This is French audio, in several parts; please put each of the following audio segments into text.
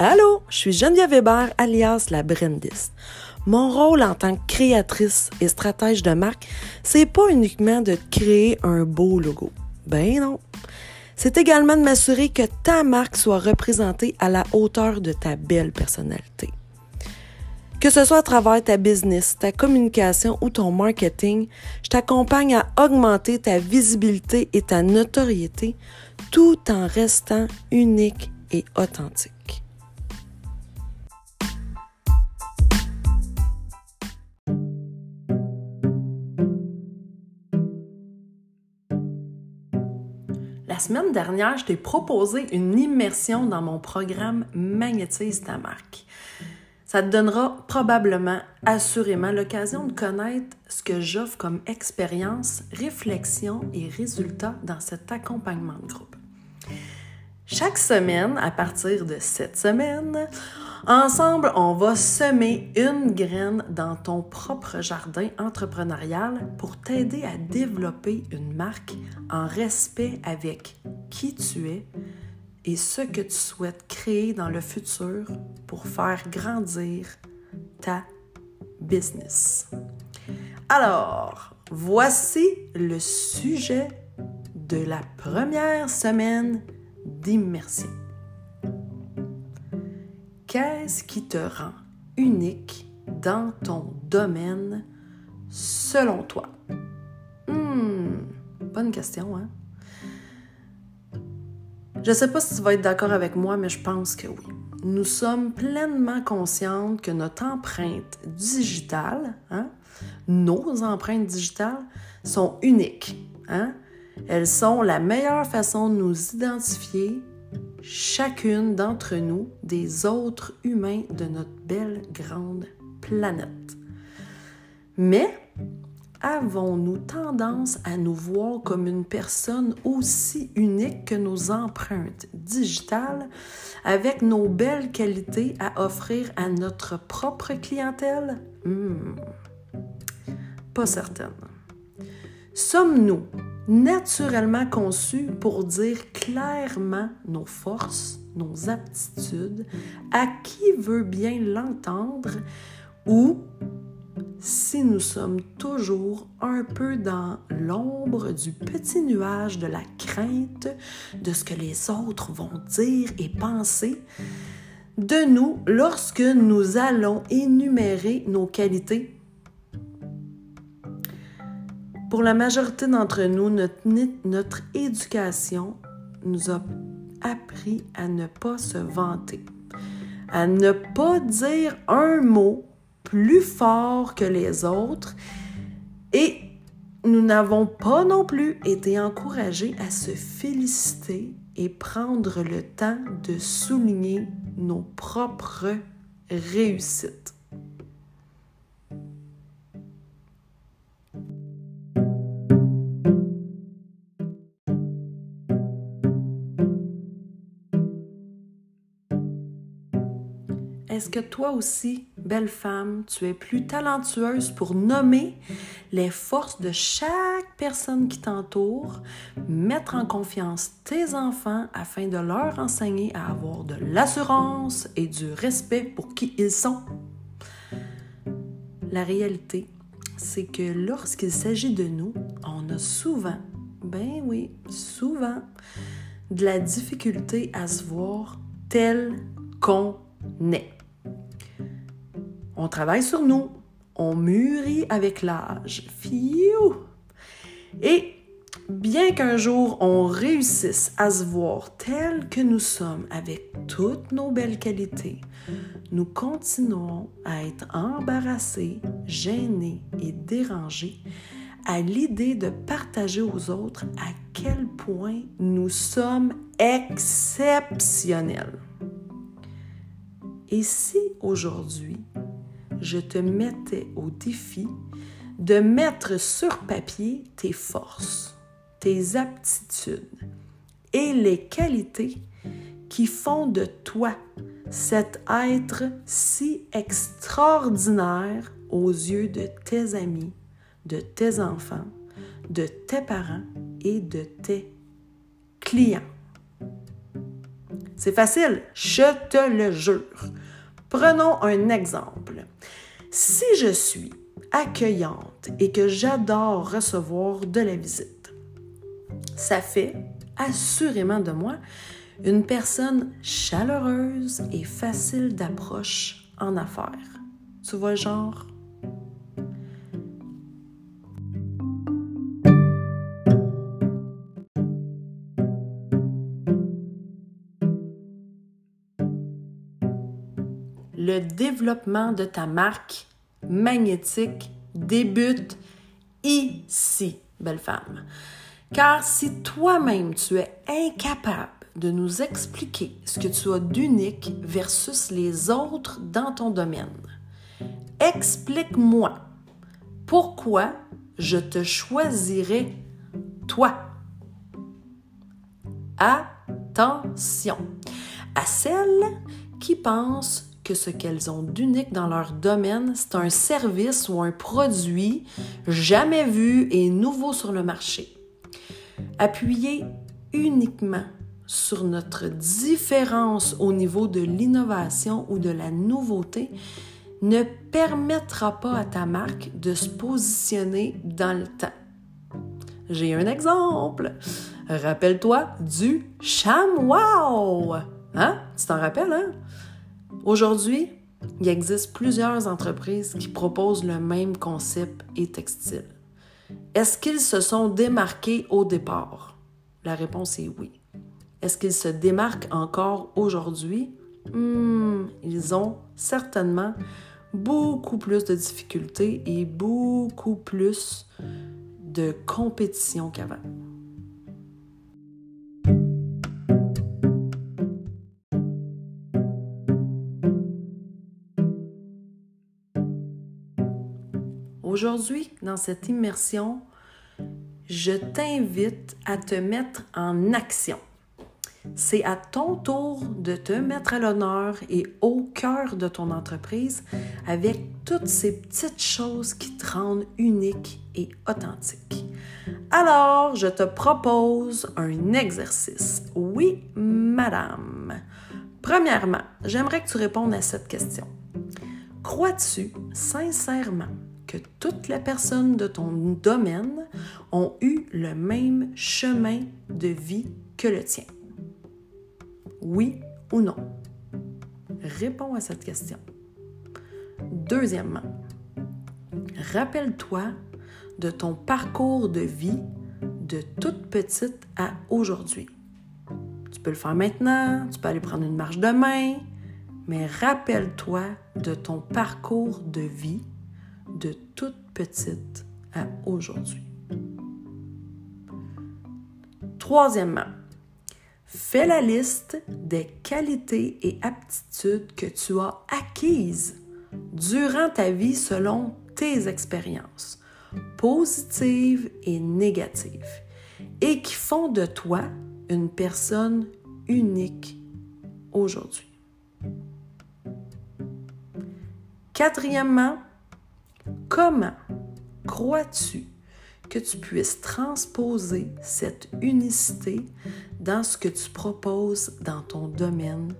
Allô, je suis Geneviève Weber, alias la Brendis. Mon rôle en tant que créatrice et stratège de marque, c'est pas uniquement de créer un beau logo. Ben non. C'est également de m'assurer que ta marque soit représentée à la hauteur de ta belle personnalité. Que ce soit à travers ta business, ta communication ou ton marketing, je t'accompagne à augmenter ta visibilité et ta notoriété tout en restant unique et authentique. La semaine dernière, je t'ai proposé une immersion dans mon programme Magnétise ta marque. Ça te donnera probablement, assurément, l'occasion de connaître ce que j'offre comme expérience, réflexion et résultats dans cet accompagnement de groupe. Chaque semaine, à partir de cette semaine, ensemble, on va semer une graine dans ton propre jardin entrepreneurial pour t'aider à développer une marque en respect avec qui tu es et ce que tu souhaites créer dans le futur pour faire grandir ta business. Alors, voici le sujet de la première semaine d'immersion. Qu'est-ce qui te rend unique dans ton domaine selon toi? Hmm, bonne question, hein? Je ne sais pas si tu vas être d'accord avec moi, mais je pense que oui. Nous sommes pleinement conscientes que notre empreinte digitale, hein, nos empreintes digitales, sont uniques. Hein? Elles sont la meilleure façon de nous identifier, chacune d'entre nous, des autres humains de notre belle grande planète. Mais avons-nous tendance à nous voir comme une personne aussi unique que nos empreintes digitales, avec nos belles qualités à offrir à notre propre clientèle? Hmm, pas certaine. Sommes-nous naturellement conçus pour dire clairement nos forces, nos aptitudes, à qui veut bien l'entendre ou si nous sommes toujours un peu dans l'ombre du petit nuage de la crainte de ce que les autres vont dire et penser de nous lorsque nous allons énumérer nos qualités. Pour la majorité d'entre nous, notre, éducation nous a appris à ne pas se vanter, à ne pas dire un mot plus fort que les autres et nous n'avons pas non plus été encouragés à se féliciter et prendre le temps de souligner nos propres réussites. Est-ce que toi aussi, belle femme, tu es plus talentueuse pour nommer les forces de chaque personne qui t'entoure, mettre en confiance tes enfants afin de leur enseigner à avoir de l'assurance et du respect pour qui ils sont? La réalité, c'est que lorsqu'il s'agit de nous, on a souvent, ben oui, souvent, de la difficulté à se voir tel qu'on est. On travaille sur nous. On mûrit avec l'âge. Fiou! Et bien qu'un jour on réussisse à se voir tel que nous sommes avec toutes nos belles qualités, nous continuons à être embarrassés, gênés et dérangés à l'idée de partager aux autres à quel point nous sommes exceptionnels. Et si aujourd'hui, je te mettais au défi de mettre sur papier tes forces, tes aptitudes et les qualités qui font de toi cet être si extraordinaire aux yeux de tes amis, de tes enfants, de tes parents et de tes clients. C'est facile, je te le jure. Prenons un exemple. Si je suis accueillante et que j'adore recevoir de la visite, ça fait assurément de moi une personne chaleureuse et facile d'approche en affaires. Tu vois genre? Le développement de ta marque magnétique débute ici, belle femme. Car si toi-même tu es incapable de nous expliquer ce que tu as d'unique versus les autres dans ton domaine, explique-moi pourquoi je te choisirais toi. Attention à celles qui pensent que ce qu'elles ont d'unique dans leur domaine, c'est un service ou un produit jamais vu et nouveau sur le marché. Appuyez uniquement sur notre différence au niveau de l'innovation ou de la nouveauté ne permettra pas à ta marque de se positionner dans le temps. J'ai un exemple. Rappelle-toi du wow! Hein? Tu t'en rappelles, hein? Aujourd'hui, il existe plusieurs entreprises qui proposent le même concept et textile. Est-ce qu'ils se sont démarqués au départ? La réponse est oui. Est-ce qu'ils se démarquent encore aujourd'hui? Hmm, ils ont certainement beaucoup plus de difficultés et beaucoup plus de compétition qu'avant. Aujourd'hui, dans cette immersion, je t'invite à te mettre en action. C'est à ton tour de te mettre à l'honneur et au cœur de ton entreprise avec toutes ces petites choses qui te rendent unique et authentique. Alors, je te propose un exercice. Oui, madame. Premièrement, j'aimerais que tu répondes à cette question. Crois-tu sincèrement que toutes les personnes de ton domaine ont eu le même chemin de vie que le tien? Oui ou non? Réponds à cette question. Deuxièmement, rappelle-toi de ton parcours de vie de toute petite à aujourd'hui. Tu peux le faire maintenant, tu peux aller prendre une marche demain, mais rappelle-toi de ton parcours de vie de toute petite à aujourd'hui. Troisièmement, fais la liste des qualités et aptitudes que tu as acquises durant ta vie selon tes expériences, positives et négatives, et qui font de toi une personne unique aujourd'hui. Quatrièmement, Comment crois-tu que tu puisses transposer cette unicité dans ce que tu proposes dans ton domaine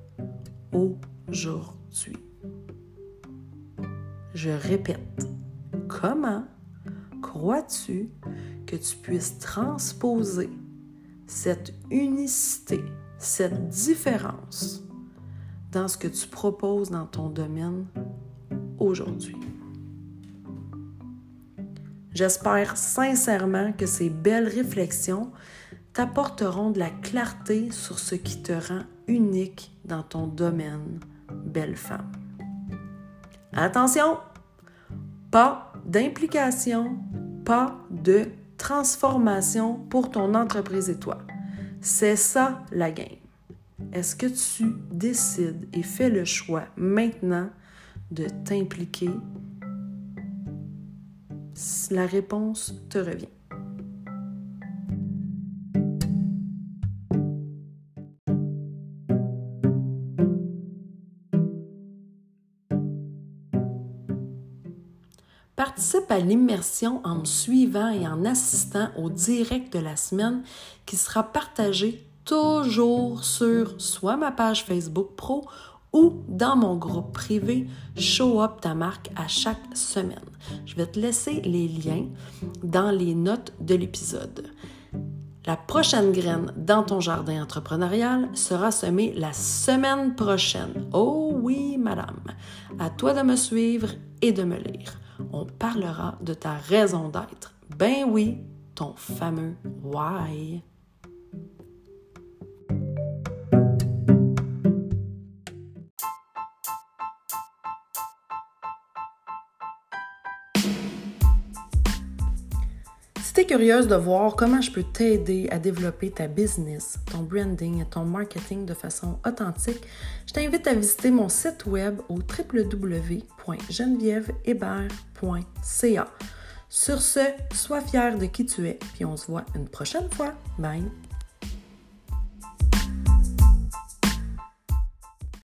aujourd'hui? Je répète, comment crois-tu que tu puisses transposer cette unicité, cette différence dans ce que tu proposes dans ton domaine aujourd'hui? J'espère sincèrement que ces belles réflexions t'apporteront de la clarté sur ce qui te rend unique dans ton domaine, belle femme. Attention, pas d'implication, pas de transformation pour ton entreprise et toi. C'est ça la game. Est-ce que tu décides et fais le choix maintenant de t'impliquer la réponse te revient. Participe à l'immersion en me suivant et en assistant au direct de la semaine qui sera partagé toujours sur soit ma page Facebook Pro ou dans mon groupe privé Show Up ta marque à chaque semaine. Je vais te laisser les liens dans les notes de l'épisode. La prochaine graine dans ton jardin entrepreneurial sera semée la semaine prochaine. Oh oui, madame. À toi de me suivre et de me lire. On parlera de ta raison d'être. Ben oui, ton fameux why. Curieuse de voir comment je peux t'aider à développer ta business, ton branding et ton marketing de façon authentique, je t'invite à visiter mon site web au www.genevièvehébert.ca. Sur ce, sois fier de qui tu es, puis on se voit une prochaine fois. Bye!